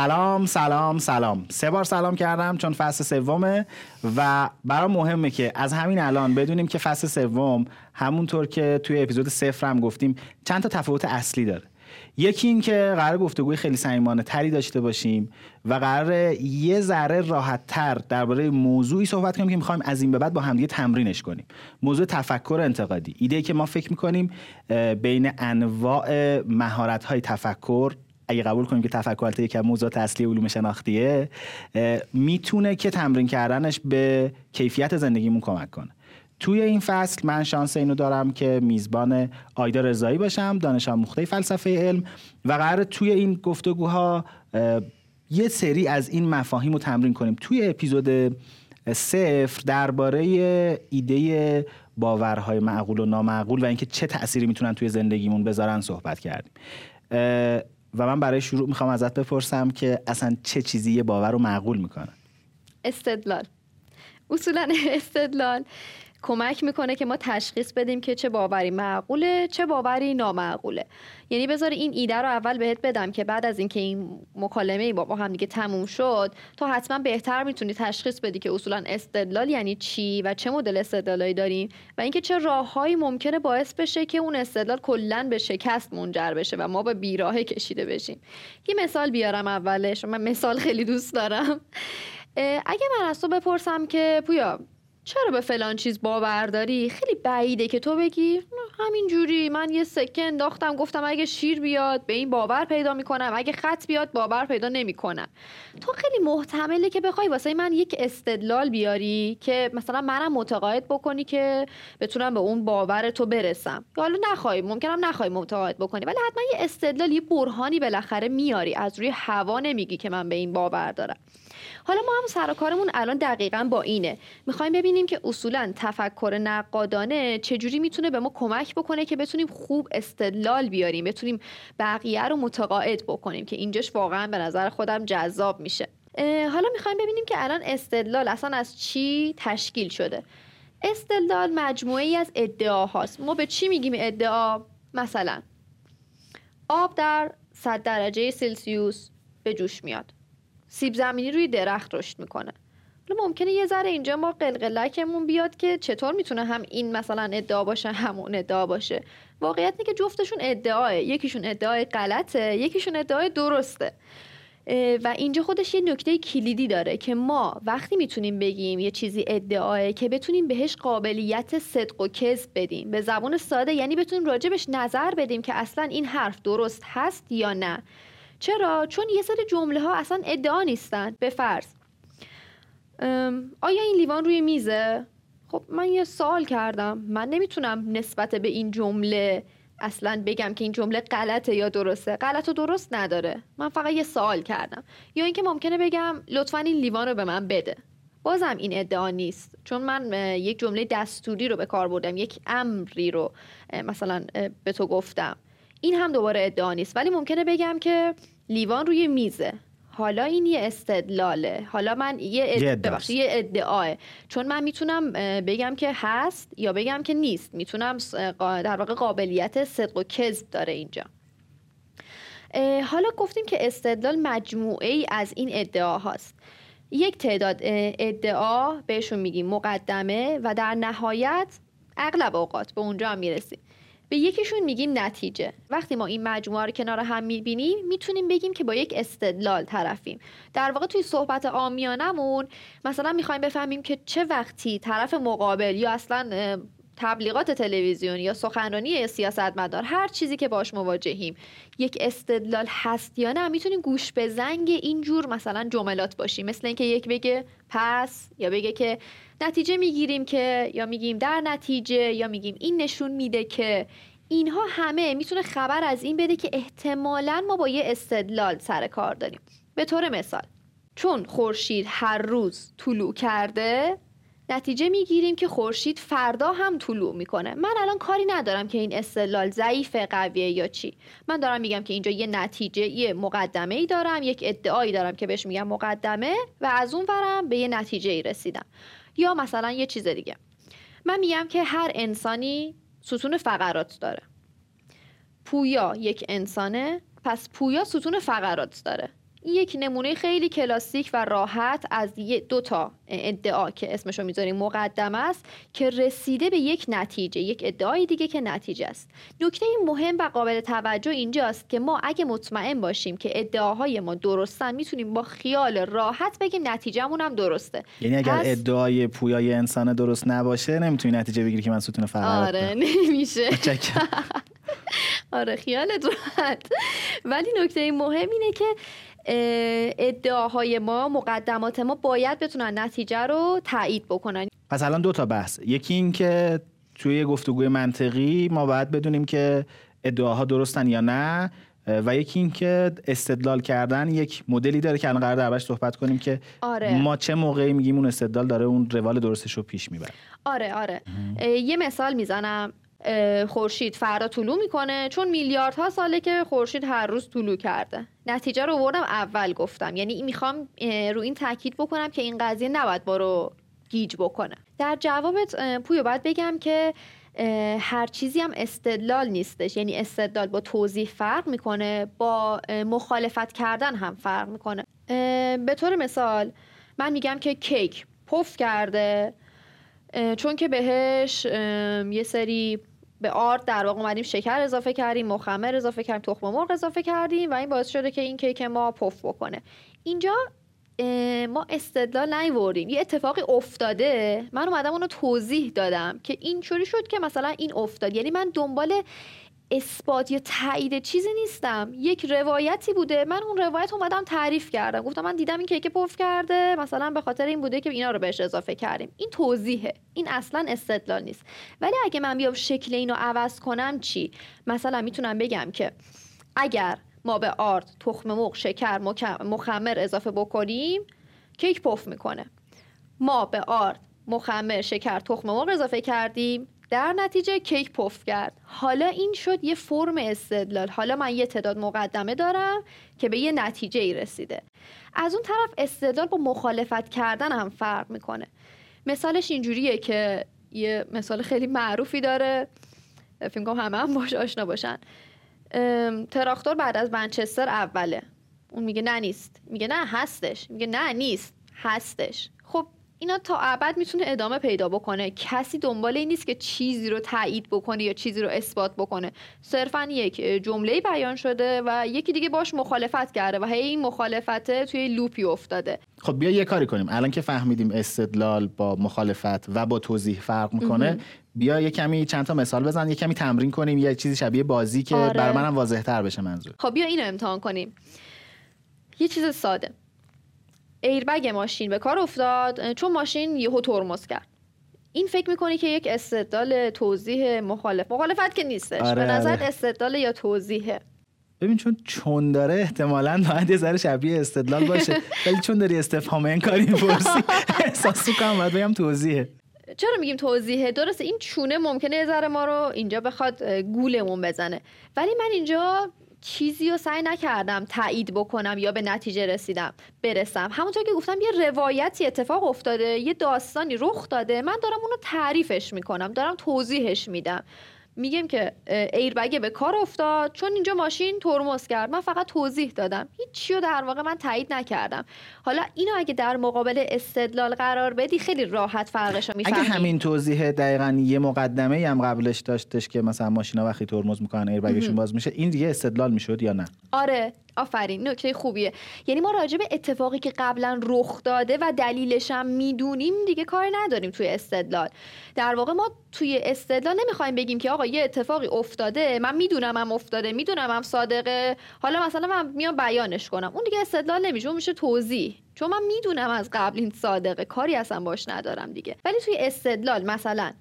سلام سلام سلام. سه بار سلام کردم چون فصل سومه و برام مهمه که از همین الان بدونیم که فصل سوم همونطور که توی اپیزود صفر هم گفتیم چند تا تفاوت اصلی داره. یکی این که قرار گفتگوی خیلی صمیمانه تری داشته باشیم و قرار یه ذره راحت تر درباره موضوعی صحبت کنیم که می‌خوایم از این به بعد با همدیگه تمرینش کنیم. موضوع تفکر انتقادی. ایده که ما فکر می‌کنیم بین انواع مهارت های تفکر اگه قبول کنیم که تفکر یکی از موضوعات اصلی علوم شناختیه می‌تونه که تمرین کردنش به کیفیت زندگیمون کمک کنه. توی این فصل من شانس اینو دارم که میزبان آیدا رضایی باشم دانش آموخته فلسفه علم و قرار توی این گفتگوها یه سری از این مفاهیم رو تمرین کنیم. توی اپیزود صفر درباره ایده باورهای معقول و نامعقول و اینکه چه تأثیری می‌تونن توی زندگیمون بذارن صحبت کردیم. و من برای شروع می‌خوام ازت بپرسم که اصلا چه چیزی یه باور رو معقول می‌کنه؟ استدلال. اصولا استدلال. کمک می‌کنه که ما تشخیص بدیم که چه باوری معقوله چه باوری نامعقوله. یعنی بذار این ایده رو اول بهت بدم که بعد از اینکه این مکالمه با هم دیگه تموم شد تو حتما بهتر می‌تونی تشخیص بدی که اصولا استدلال یعنی چی و چه مدل استدلالایی داریم و اینکه چه راههایی ممکنه باعث بشه که اون استدلال کلا به شکست منجر بشه و ما به بیراهه کشیده بشیم. یه مثال بیارم اولش من مثال خیلی دوست دارم. اگه من از تو بپرسم که پویا چرا به فلان چیز باور داری؟ خیلی بعیده که تو بگی. همین جوری من یه سکه انداختم گفتم اگه شیر بیاد به این باور پیدا می‌کنم. اگه خط بیاد باور پیدا نمی‌کنم. تو خیلی محتمله که بخوای واسه من یک استدلال بیاری که مثلا منم متقاعد بکنی که بتونم به اون باور تو برسم. یا حالا نخوای ممکنم نخوای متقاعد بکنی ولی حتما یه استدلال یه برهانی بالاخره میاری. از روی هوا نمیگی که من به این باور دارم. حالا ما هم سر کارمون الان دقیقا با اینه. می‌خوایم ببینیم که اصولا تفکر نقادانه چجوری می‌تونه به ما کمک بکنه که بتونیم خوب استدلال بیاریم بتونیم بقیه رو متقاعد بکنیم که اینجاش واقعا به نظر خودم جذاب میشه. حالا می‌خوایم ببینیم که الان استدلال اصلا از چی تشکیل شده؟ استدلال مجموعه از ادعاهاست. ما به چی میگیم ادعا؟ مثلا آب در 100 درجه سلسیوس به جوش میاد. سیب زمینی روی درخت رشد می‌کنه. حالا ممکنه یه ذره اینجا ما قلقلکمون بیاد که چطور می‌تونه هم این مثلا ادعا باشه همون ادعا باشه. واقعیت اینه که جفتشون ادعاه یکیشون ادعای غلطه یکیشون ادعای درسته. و اینجا خودش یه نکته کلیدی داره که ما وقتی می‌تونیم بگیم یه چیزی ادعاه که بتونیم بهش قابلیت صدق و کذب بدیم. به زبان ساده یعنی بتونیم راجبش نظر بدیم که اصلا این حرف درست هست یا نه. چرا؟ چون یه سری جمله ها اصلا ادعا نیستن به فرض. آیا این لیوان روی میزه؟ خب من یه سوال کردم. من نمی‌تونم نسبت به این جمله اصلا بگم که این جمله غلطه یا درسته. غلط و درست نداره. من فقط یه سوال کردم. یا اینکه ممکنه بگم لطفا این لیوان رو به من بده. بازم این ادعا نیست. چون من یک جمله دستوری رو به کار بردم. یک امری رو مثلا به تو گفتم. این هم دوباره ادعا نیست. ولی ممکنه بگم که لیوان روی میزه. حالا این یه استدلاله. حالا من یه, اد... یه ادعاه. چون من می‌تونم بگم که هست یا بگم که نیست. می‌تونم در واقع قابلیت صدق و کذب داره اینجا. حالا گفتیم که استدلال مجموعه ای از این ادعا هاست. یک تعداد ادعا بهشون میگیم مقدمه و در نهایت اغلب اوقات به اونجا هم می‌رسیم. به یکیشون میگیم نتیجه. وقتی ما این مجموعه رو کنار هم می‌بینیم می‌تونیم بگیم که با یک استدلال طرفیم. در واقع توی صحبت آمیانمون مثلا می‌خوایم بفهمیم که چه وقتی طرف مقابل یا اصلا تبلیغات تلویزیونی یا سخنرانی سیاستمدار هر چیزی که باش مواجهیم یک استدلال هست یا نه می‌تونیم گوش به زنگ اینجور مثلا جملات باشیم. مثل اینکه یک بگه پس یا بگه که نتیجه می‌گیریم که یا میگیم در نتیجه یا میگیم این نشون میده که. اینها همه می‌تونه خبر از این بده که احتمالا ما با یه استدلال سر کار داریم. به طور مثال چون خورشید هر روز طلوع کرده نتیجه می‌گیریم که خورشید فردا هم طلوع می‌کنه. من الان کاری ندارم که این استدلال ضعیف قویه یا چی. من دارم میگم که اینجا یه نتیجه یه مقدمه ای دارم یک ادعایی دارم که بهش میگم مقدمه و از اون ورم به یه نتیجه ای رسیدم. یا مثلا یه چیز دیگه. من میگم که هر انسانی ستون فقرات داره. پویا یک انسانه پس پویا ستون فقرات داره. یک نمونه خیلی کلاسیک و راحت از دو تا ادعا که اسمشو می‌ذاریم مقدم است که رسیده به یک نتیجه یک ادعای دیگه که نتیجه است. نکته مهم و قابل توجه اینجاست که ما اگه مطمئن باشیم که ادعاهای ما درستن می‌تونیم با خیال راحت بگیم نتیجهمون هم درسته. یعنی اگر پس... ادعای پویای انسان درست نباشه نمی‌تونی نتیجه بگیری که من ستون فقط آره نمیشه. آره خیالت راحت. ولی نکته مهم اینه که ادعاهای ما مقدمات ما باید بتونن نتیجه رو تایید بکنن. پس الان دو تا بحث. یکی این که توی گفتگوی منطقی ما باید بدونیم که ادعاها درستن یا نه و یکی این که استدلال کردن یک مدلی داره که الان قرار دربارش صحبت کنیم که آره. ما چه موقعی میگیم اون استدلال داره اون روال درستش رو پیش می‌بره. آره آره. یه مثال می‌زنم. خورشید فردا طلوع می‌کنه چون میلیاردها ساله که خورشید هر روز طلوع کرده. نتیجه رو بردم اول گفتم. یعنی می‌خوام رو این تاکید بکنم که این قضیه نباید با رو گیج بکنه. در جوابت پویو باید بگم که هر چیزی هم استدلال نیستش. یعنی استدلال با توضیح فرق می‌کنه با مخالفت کردن هم فرق می‌کنه. به طور مثال من میگم که کیک پف کرده چون که بهش یه سری به آرد در واقع اومدیم شکر اضافه کردیم مخمر اضافه کردیم تخم مرغ اضافه کردیم و این باعث شده که این کیک ما پف بکنه. اینجا ما استدلال نیوردیم. یه اتفاقی افتاده. من اومدم اونو توضیح دادم که اینجوری شد که مثلا این افتاد. یعنی من دنبال اثبات یا تایید چیزی نیستم. یک روایتی بوده. من اون روایت اومدم تعریف کردم. گفتم من دیدم این کیک پف کرده. مثلا به خاطر این بوده که اینا رو بهش اضافه کردیم. این توضیحه. این اصلا استدلال نیست. ولی اگه من بیام شکل اینو عوض کنم چی؟ مثلا می‌تونم بگم که اگر ما به آرد تخم مرغ شکر مخمر اضافه بکنیم کیک پف می‌کنه. ما به آرد مخمر شکر تخم مرغ اضافه کردیم. در نتیجه کیک پف کرد. حالا این شد یه فرم استدلال. حالا من یه تعداد مقدمه دارم که به یه نتیجه ای رسیده. از اون طرف استدلال با مخالفت کردن هم فرق می‌کنه. مثالش اینجوریه که یه مثال خیلی معروفی داره. فکر کنم همه هم باش آشنا باشن. تراکتور بعد از منچستر اوله. اون میگه نه نیست. میگه نه هستش. میگه نه نیست. هستش. اینا تا ابد می‌تونه ادامه پیدا بکنه. کسی دنبال این نیست که چیزی رو تایید بکنه یا چیزی رو اثبات بکنه. صرفا یک جمله بیان شده و یکی دیگه باش مخالفت کرده و هی این مخالفته توی لوپی افتاده. خب بیا یه کاری کنیم. الان که فهمیدیم استدلال با مخالفت و با توضیح فرق می‌کنه بیا یه کمی چند تا مثال بزن یه کمی تمرین کنیم یه چیزی شبیه بازی که آره. بر منم واضح تر بشه منظور. خب بیا اینو امتحان کنیم. یه چیز ساده. ایربگ ماشین به کار افتاد چون ماشین یهو ترمز کرد. این فکر می‌کنی که یک استدلال توضیح مخالف مخالفت که نیستش. آره به نظر آره. استدلال یا توضیحه؟ ببین چون چون داره احتمالا باید یه ذره شبیه استدلال باشه. ولی چون داری استفهام این کاری می‌پرسی احساس کنم باید بگم توضیحه. چرا میگیم توضیحه؟ درسته این چونه ممکنه یه ذره ما رو اینجا بخواد گولمون بزنه. ولی من اینجا چیزی رو سعی نکردم تایید بکنم یا به نتیجه رسیدم برسم. همونطور که گفتم یه روایتی اتفاق افتاده یه داستانی رخ داده. من دارم اونو تعریفش می‌کنم دارم توضیحش میدم. میگیم که ایربگ به کار افتاد. چون اینجا ماشین ترمز کرد. من فقط توضیح دادم. هیچی رو در واقع من تایید نکردم. حالا اینو اگه در مقابل استدلال قرار بدی خیلی راحت فرقش رو می‌فهمی. اگه همین توضیح دقیقا یه مقدمه هم قبلش داشتش که مثلا ماشینا وقتی ترمز می‌کنن ایربگشون باز میشه این دیگه استدلال می‌شد یا نه؟ آره. آفرین نکته خوبیه. یعنی ما راجع به اتفاقی که قبلا رخ داده و دلیلش هم می‌دونیم دیگه کار نداریم توی استدلال. در واقع ما توی استدلال نمی‌خوایم بگیم که آقا یه اتفاقی افتاده من می‌دونم هم افتاده می‌دونم هم صادقه. حالا مثلا من میام بیانش کنم. اون دیگه استدلال نمیشه اون میشه توضیح. چون من می‌دونم از قبل این صادقه کاری اصلا باش ندارم دیگه. ولی توی استدلال مثلا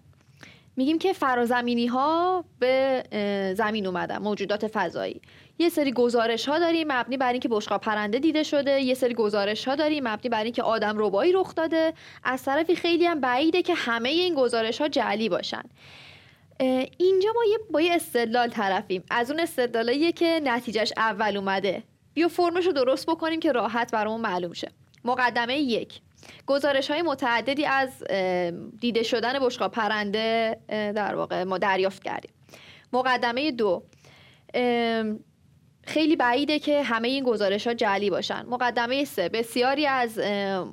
میگیم که فرازمینی ها به زمین اومدن موجودات فضایی. یه سری گزارش ها داریم مبنی بر اینکه بشقاب پرنده دیده شده. یه سری گزارش ها داریم مبنی بر اینکه آدم ربایی رخ داده. از طرفی خیلی هم بعیده که همه این گزارش ها جعلی باشن. اینجا ما یه با یه استدلال طرفیم. از اون استدلالاییه که نتیجهش اول اومده. بیا فرمش رو درست بکنیم که راحت برامون معلوم شه. مقدمه یک. گزارش های متعددی از دیده شدن بشقاب پرنده در واقع ما دریافت کردیم. مقدمه دو. خیلی بعیده که همه این گزارش ها جعلی باشن. مقدمه سه بسیاری از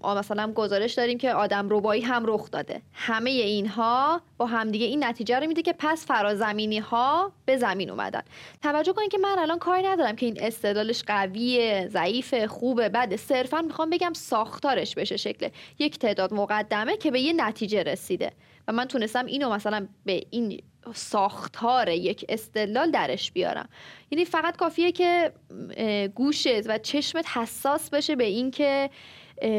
مثلا گزارش داریم که آدم ربایی هم رخ داده. همه اینها با همدیگه این نتیجه رو میده که پس فرازمینی ها به زمین اومدن. توجه کنید که من الان کاری ندارم که این استدلالش قویه ضعیف خوبه بعد صرفا می‌خوام بگم ساختارش بشه شکل یک تعداد مقدمه که به یه نتیجه رسیده. و من تونستم اینو مثلا به این ساختار یک استدلال درش بیارم. یعنی فقط کافیه که گوشت و چشمت حساس بشه به اینکه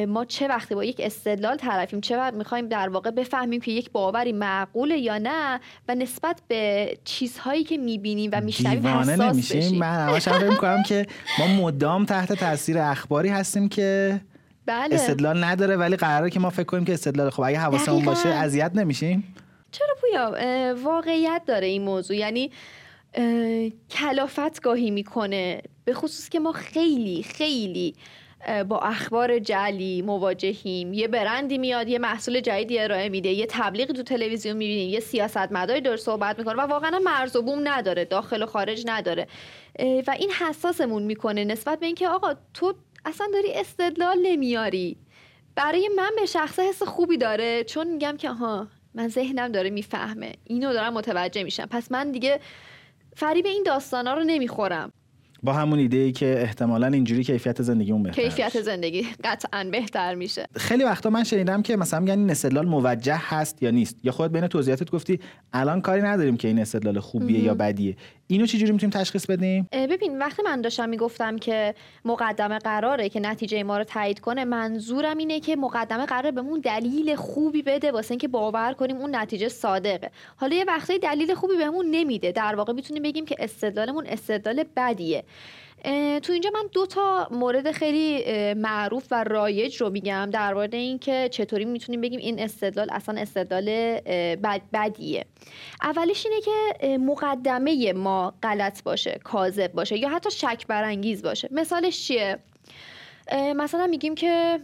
ما چه وقتی با یک استدلال طرفیم چه وقت می‌خوایم در واقع بفهمیم که یک باوری معقوله یا نه و نسبت به چیزهایی که می‌بینیم و میشنویم حساس نمیشیم؟ بشیم. من همش فکر می‌کنم که ما مدام تحت تاثیر اخباری هستیم که بله. استدلال نداره ولی قراره که ما فکر کنیم که استدلال خب اگه حواسمون باشه اذیت نمیشیم. چرا پویا؟ واقعیت داره این موضوع. یعنی کلافت گاهی می‌کنه. به خصوص که ما خیلی خیلی با اخبار جلی مواجهیم. یه برندی میاد یه محصول جدیدی ارائه میده یه تبلیغ تو تلویزیون می‌بینیم یه سیاستمداری داره صحبت می‌کنه و واقعا مرز و بوم نداره داخل و خارج نداره. و این حساسمون می‌کنه نسبت به اینکه آقا تو اصلا داری استدلال نمیاری. برای من به شخصه حس خوبی داره چون میگم که ها من ذهنم داره می‌فهمه. اینو دارم متوجه میشم. پس من دیگه فریب این داستانا رو نمی‌خورم. با همون ایده ای که احتمالا اینجوری کیفیت زندگیمون بهتر کیفیت زندگی قطعا بهتر میشه. خیلی وقتا من شنیدم که مثلا میگن این استدلال موجه هست یا نیست. یا خود بین توضیحاتت گفتی الان کاری نداریم که این استدلال خوبیه یا بدیه. اینو چجوری می‌تونیم تشخیص بدیم؟ ببین وقتی من داشتم می‌گفتم که مقدمه قراره که نتیجه ما رو تایید کنه منظورم اینه که مقدمه قراره بهمون دلیل خوبی بده واسه اینکه باور کنیم اون نتیجه صادقه. حالا یه وقتی دلیل خوبی بهمون نمیده. در واقع می‌تونیم بگیم که استدلالمون استدلال بدیه. تو اینجا من دو تا مورد خیلی معروف و رایج رو میگم در مورد اینکه چطوری می‌تونیم بگیم این استدلال اصلا استدلال بد بدیه. اولیش اینه که مقدمه ما غلط باشه کاذب باشه یا حتی شک برانگیز باشه. مثالش چیه؟ مثلا میگیم که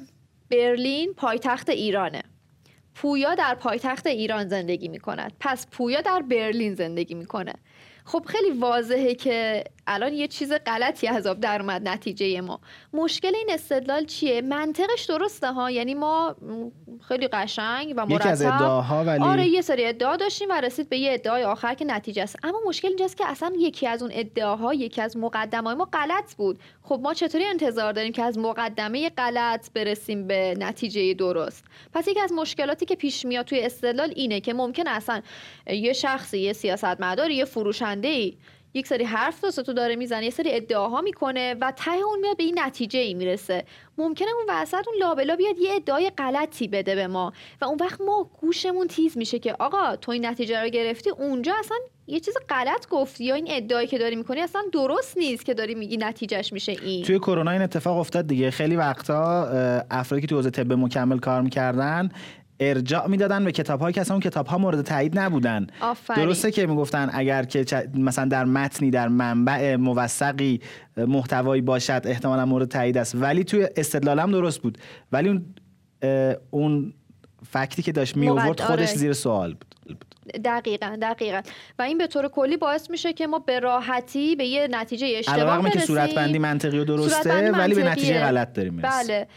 برلین پایتخت ایرانه. پویا در پایتخت ایران زندگی می‌کند. پس پویا در برلین زندگی می‌کنه. خب خیلی واضحه که الان یه چیز غلطی از آب در اومد نتیجه ما. مشکل این استدلال چیه؟ منطقش درسته ها؟ یعنی ما خیلی قشنگ و مرتب از ادعاها ولی آره یه سری ادعا داشتیم و رسید به یه ادعای آخر که نتیجه است. اما مشکل اینجاست که اصلا یکی از اون ادعاها یکی از مقدمه ما غلط بود. خب ما چطوری انتظار داریم که از مقدمه غلط برسیم به نتیجه درست؟ پس یکی از مشکلاتی که پیش میاد توی استدلال اینه که ممکن اصلا یه شخصی یه سیاستمدار یه فروشنده ای. یک سری حرف تو داره می‌زنه یه سری ادعاها می‌کنه و ته اون میاد به این نتیجه ای می‌رسه. ممکنه اون وسط اون لابلا بیاد یه ادعای غلطی بده به ما و اون وقت ما گوشمون تیز میشه که آقا تو این نتیجه رو گرفتی اونجا اصلا یه چیز غلط گفتی یا این ادعایی که داری می‌کنی اصلا درست نیست که داری میگی نتیجهش میشه این. توی کرونا این اتفاق افتاد دیگه. خیلی وقتا افرادی که تو حوزه طب مکمل کار می‌کردن ارجاع می‌دادن به کتاب هایی که اصلا اون کتاب ها مورد تایید نبودن آفرین. درسته که می‌گفتن اگر که مثلا در متنی در منبع موثقی محتوایی باشد احتمالا مورد تایید است ولی توی استدلال هم درست بود ولی اون اون فکتی که داشت می آورد خودش. زیر سوال بود دقیقا دقیقا. و این به طور کلی باعث میشه که ما به راحتی به یه نتیجه اشتباه برسیم که صورت بندی منطقی و درسته ولی به نتیجه غلط داریم بله.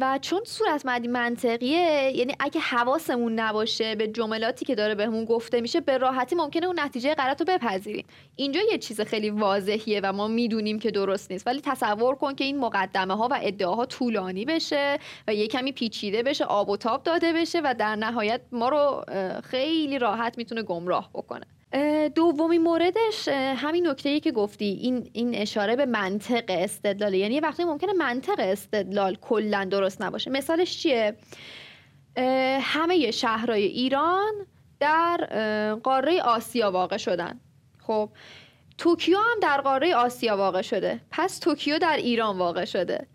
و چون صورت بندی منطقیه یعنی اگه حواسمون نباشه به جملاتی که داره بهمون گفته میشه به راحتی ممکنه اون نتیجه غلط رو بپذیریم. اینجا یه چیز خیلی واضحیه و ما می‌دونیم که درست نیست. ولی تصور کن که این مقدمه ها و ادعاها طولانی بشه و یه کمی پیچیده بشه آب و تاب داده بشه و در نهایت ما رو خیلی راحت راحت می‌تونه گمراه بکنه. دومی موردش همین نکته که گفتی این این اشاره به منطق استدلال یعنی یه وقتی ممکنه منطق استدلال کلا درست نباشه. مثالش چیه؟ همه شهرهای ایران در قاره آسیا واقع شدن. خب توکیو هم در قاره آسیا واقع شده. پس توکیو در ایران واقع شده.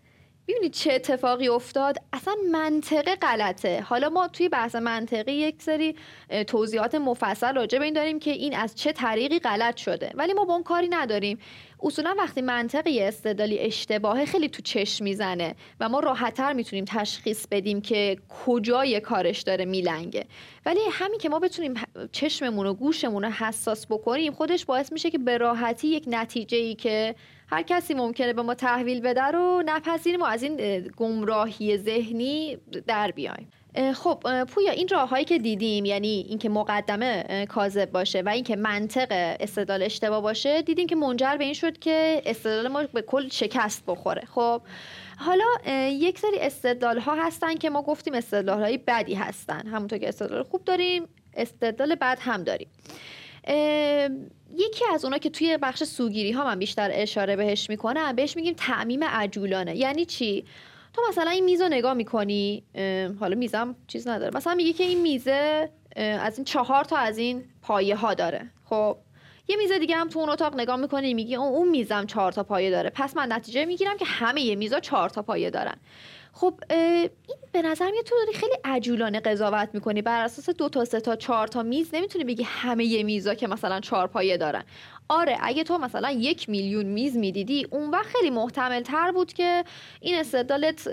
می‌بینید چه اتفاقی افتاد؟ اصلا منطقه غلطه. حالا ما توی بحث منطقی یک سری توضیحات مفصل راجع به این داریم که این از چه طریقی غلط شده. ولی ما با اون کاری نداریم. اصولا وقتی منطق یه استدلالی اشتباهه خیلی تو چشم می‌زنه و ما راحتتر می‌تونیم تشخیص بدیم که کجای کارش داره میلنگه. ولی همین که ما بتونیم چشممون و گوشمون رو حساس بکنیم خودش باعث میشه که به راحتی یک نتیجه ای که هر کسی ممکنه به ما تحویل بده رو نپذیریم و از این گمراهی ذهنی در بیایم. خب پویا این راههایی که دیدیم یعنی اینکه مقدمه کاذب باشه و اینکه منطق استدلال اشتباه باشه دیدیم که منجر به این شد که استدلال ما به کل شکست بخوره. خب حالا یک سری استدلال ها هستن که ما گفتیم استدلال های بدی هستن. همونطور که استدلال خوب داریم استدلال بد هم داریم. یکی از اونا که توی بخش سوگیری ها من بیشتر اشاره بهش می‌کنم بهش میگیم تعمیم عجولانه. یعنی چی؟ تو مثلا این میز رو نگاه می‌کنی حالا میزم چیز نداره. مثلا میگه که این میزه از این چهار تا از این پایه ها داره. خب یه میز دیگه هم تو اون اتاق نگاه می‌کنی میگی اون میزم چهار تا پایه داره. پس من نتیجه می‌گیرم که همه یه میزا چهار تا پایه دارن. خب این به نظر میاد تو داری خیلی عجولانه قضاوت می‌کنی. بر اساس دو تا سه تا چهار تا میز نمی‌تونی بگی همه یه میزا که مثلا چهار پایه دارن. آره اگه تو مثلا یک میلیون میز می‌دیدی اون وقت خیلی محتمل تر بود که این استدلالت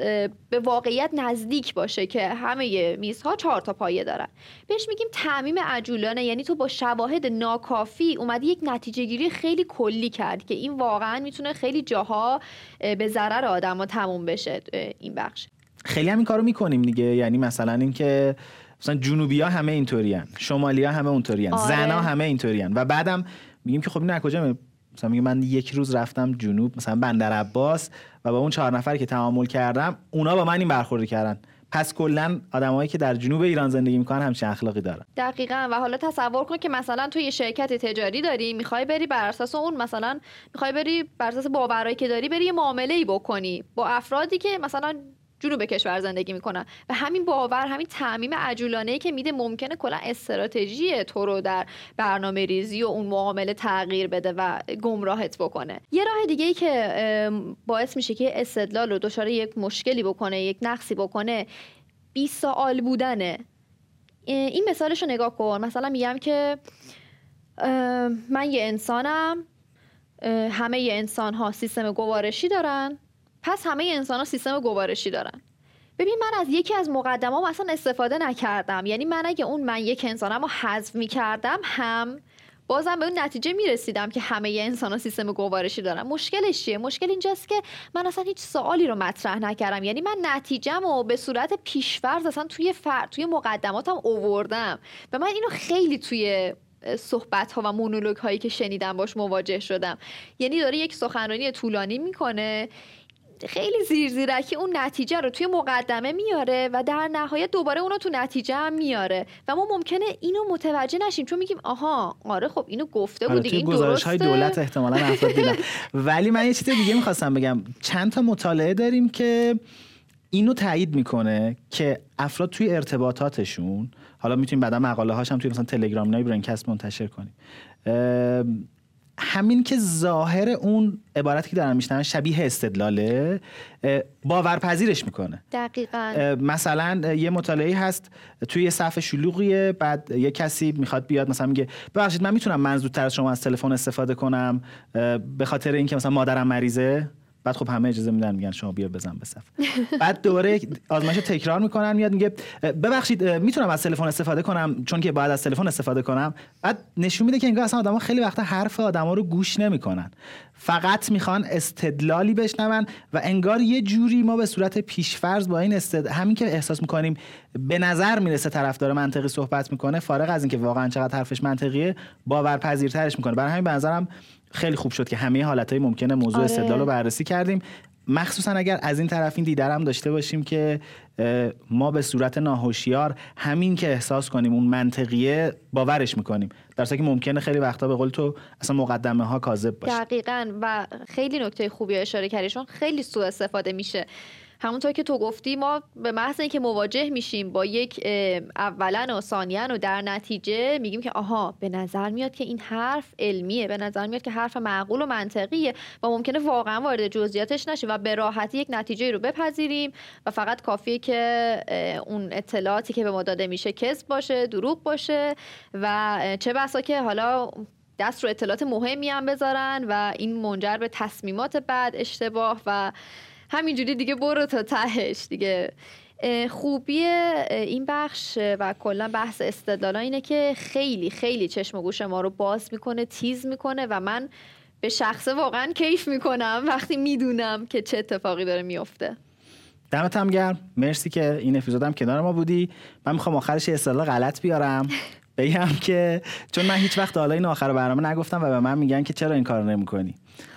به واقعیت نزدیک باشه که همه میزها چهار تا پایه دارن. بهش میگیم تعمیم عجولانه یعنی تو با شواهد ناکافی اومدی یک نتیجه گیری خیلی کلی کرد که این واقعا می‌تونه خیلی جاها به ضرر آدم تموم بشه این بخش. خیلی همین کارو می‌کنیم دیگه. یعنی مثلا اینکه مثلا جنوبی ها همه اینطورین شمالی ها همه اونطورین آره. زنا همه اینطورین و بعدم میگیم که خب این کجا مثلا میگه من یک روز رفتم جنوب مثلا بندر عباس و با اون چهار نفری که تعامل کردم اونا با من این برخوردی کردن. پس کلا آدمایی که در جنوب ایران زندگی می‌کنن همچین اخلاقی دارن. دقیقا. و حالا تصور کن که مثلا تو یه شرکت تجاری داری می‌خوای بری بر اساس اون مثلا می‌خوای بری بر اساس باورایی که داری بری یه معامله ای بکنی. با افرادی که مثلا جنوب کشور زندگی می‌کنن. و همین باور همین تعمیم عجولانه که میده ممکنه کلا استراتژی تو رو در برنامه ریزی و اون معامله تغییر بده و گمراهت بکنه. یه راه دیگه ای که باعث میشه که استدلال رو دچار یک مشکلی بکنه یک نقصی بکنه بی سوال بودنه این مثالش رو نگاه کن. مثلا میگم که من یه انسانم همه انسان ها سیستم گوارشی دارن. پس همه انسان ها سیستم گوارشی دارن. ببین من از یکی از مقدمات اصلا استفاده نکردم. یعنی من اگه اون من یک انسانم رو حذف می کردم هم بازم به اون نتیجه می رسیدم که همه انسان ها سیستم گوارشی دارن. مشکلش چیه؟ مشکل اینجاست که من اصلا هیچ سوالی رو مطرح نکردم. یعنی من نتیجم و به صورت پیشورز اصلا توی فر... توی مقدماتم اووردم. و من اینو خیلی توی صحبت ها و مونولوگ هایی که شنیدم باش مواجه شدم. یعنی داره یک سخنرانی طولانی می‌کنه. خیلی زیر زیرکی اون نتیجه رو توی مقدمه میاره و در نهایت دوباره اونو تو نتیجه هم میاره و ما ممکنه اینو متوجه نشیم چون میگیم آها آره خب اینو گفته بود دیگه این های دولت احتمالا افراد دیدن. ولی من یه چیز دیگه می‌خواستم بگم. چند تا مطالعه داریم که اینو تایید می‌کنه که افراد توی ارتباطاتشون حالا می‌تونیم بعدا مقاله هاش هم توی مثلا تلگرام نای برنکست منتشر کنیم همین که ظاهر اون عبارتی که دارن میشنن شبیه استدلاله باورپذیرش می‌کنه. دقیقا. مثلا یه مطالعه هست توی صف شلوغیه بعد یه کسی می‌خواد بیاد مثلا میگه ببخشید من می‌تونم من زودتر از شما از تلفن استفاده کنم به خاطر اینکه مثلا مادرم مریضه؟ بعد خب همه اجازه میدن میگن شما بیا بزن به صف. بعد دوباره آزمایش تکرار می‌کنن میاد میگه ببخشید می‌تونم از تلفن استفاده کنم؟ چون که باید از تلفن استفاده کنم. بعد نشون میده که انگار اصلا آدما خیلی وقتا حرف آدما رو گوش نمی‌کنن. فقط می‌خوان استدلالی بشنون و انگار یه جوری ما به صورت پیشفرض با این استد... همین که احساس می‌کنیم به نظر می‌رسه طرفدار منطقی صحبت می‌کنه فارغ از اینکه واقعا چقدر حرفش منطقیه باورپذیرترش می‌کنه برای همین به نظرم خیلی خوب شد که همه حالتهای ممکنه موضوع آره. استدلال رو بررسی کردیم مخصوصا اگر از این طرف این داشته باشیم که ما به صورت ناهوشیار همین که احساس کنیم اون منطقیه باورش می‌کنیم. در که ممکنه خیلی وقتا به قول تو اصلا مقدمه ها کاذب باشه. دقیقا. و خیلی نکته خوبی اشاره کردی خیلی سوء استفاده میشه. همونطور که تو گفتی ما به محض اینکه مواجه میشیم با یک اولا و ثانیا و در نتیجه میگیم که آها به نظر میاد که این حرف علمیه به نظر میاد که حرف معقول و منطقیه و ممکنه واقعا وارد جزئیاتش نشه و به راحتی یک نتیجه رو بپذیریم و فقط کافیه که اون اطلاعاتی که به ما داده میشه کذب باشه دروغ باشه و چه بسا که حالا دست رو اطلاعات مهمی هم بذارن و این منجر به تصمیمات بعد اشتباه و همینجوری دیگه برو تا تهش دیگه. خوبی این بخش و کلا بحث استدلال اینه که خیلی خیلی چشم و گوش ما رو باز می‌کنه تیز می‌کنه و من به شخصه واقعا کیف می‌کنم وقتی می‌دونم که چه اتفاقی داره میفته دمت هم گرم. مرسی که این اپیزودم کنار ما بودی. من می‌خوام آخرش یه اصطلاح غلط بیارم. بگم که چون من هیچ وقت حالا این آخر برنامه نگفتم و به من میگن که چرا این کار نمی‌کنی.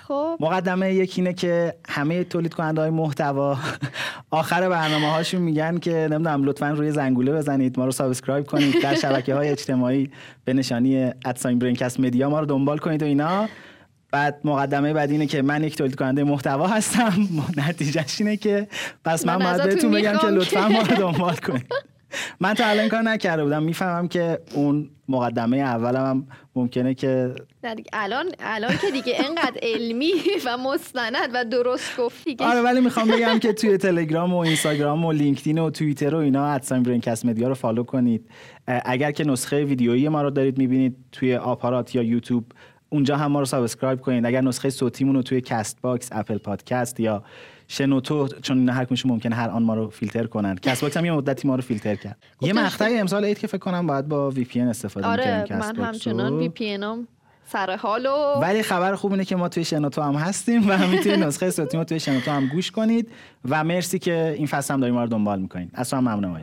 خب. مقدمه یکی اینه که همه تولید کننده های محتوا آخر برنامه هاشون میگن که نمی‌دونم لطفا روی زنگوله بزنید ما رو subscribe کنید در شبکه های اجتماعی به نشانی at sign BrainCast Media ما رو دنبال کنید و اینا. بعد مقدمه بعد اینه که من یک تولید کننده محتوا هستم. نتیجهش اینه که پس من, باید بهتون بگم که لطفا ما رو دنبال کنید. من تا الان کار نکرده بودم. می‌فهمم که اون مقدمه اولم هم ممکنه که الان الان که دیگه انقدر علمی و مستند و درست گفتی آره ولی می‌خوام بگم که توی تلگرام و اینستاگرام و لینکدین و توییتر و اینا at sign BrainCast Media رو follow کنید. اگر که نسخه ویدیویی ما رو دارید می‌بینید توی آپارات یا یوتیوب اونجا هم ما رو subscribe کنید. اگر نسخه صوتیمون رو توی Castbox Apple Podcast یا شنوتو چون هر کدومشون ممکنه هر آن ما رو فیلتر کنن. Castbox هم یه مدتی ما رو فیلتر کرد. یه مقطعی امسال عید که فکر کنم باید با VPN استفاده آره من همچنان V پی سر حالو ولی خبر خوب اینه که ما توی شنوتو هم هستیم و می‌تونید نسخه صوتی ما توی شنوتو هم گوش کنید و مرسی که این فصل هم داریم ما رو دنبال می‌کنید. اصلا ممنون.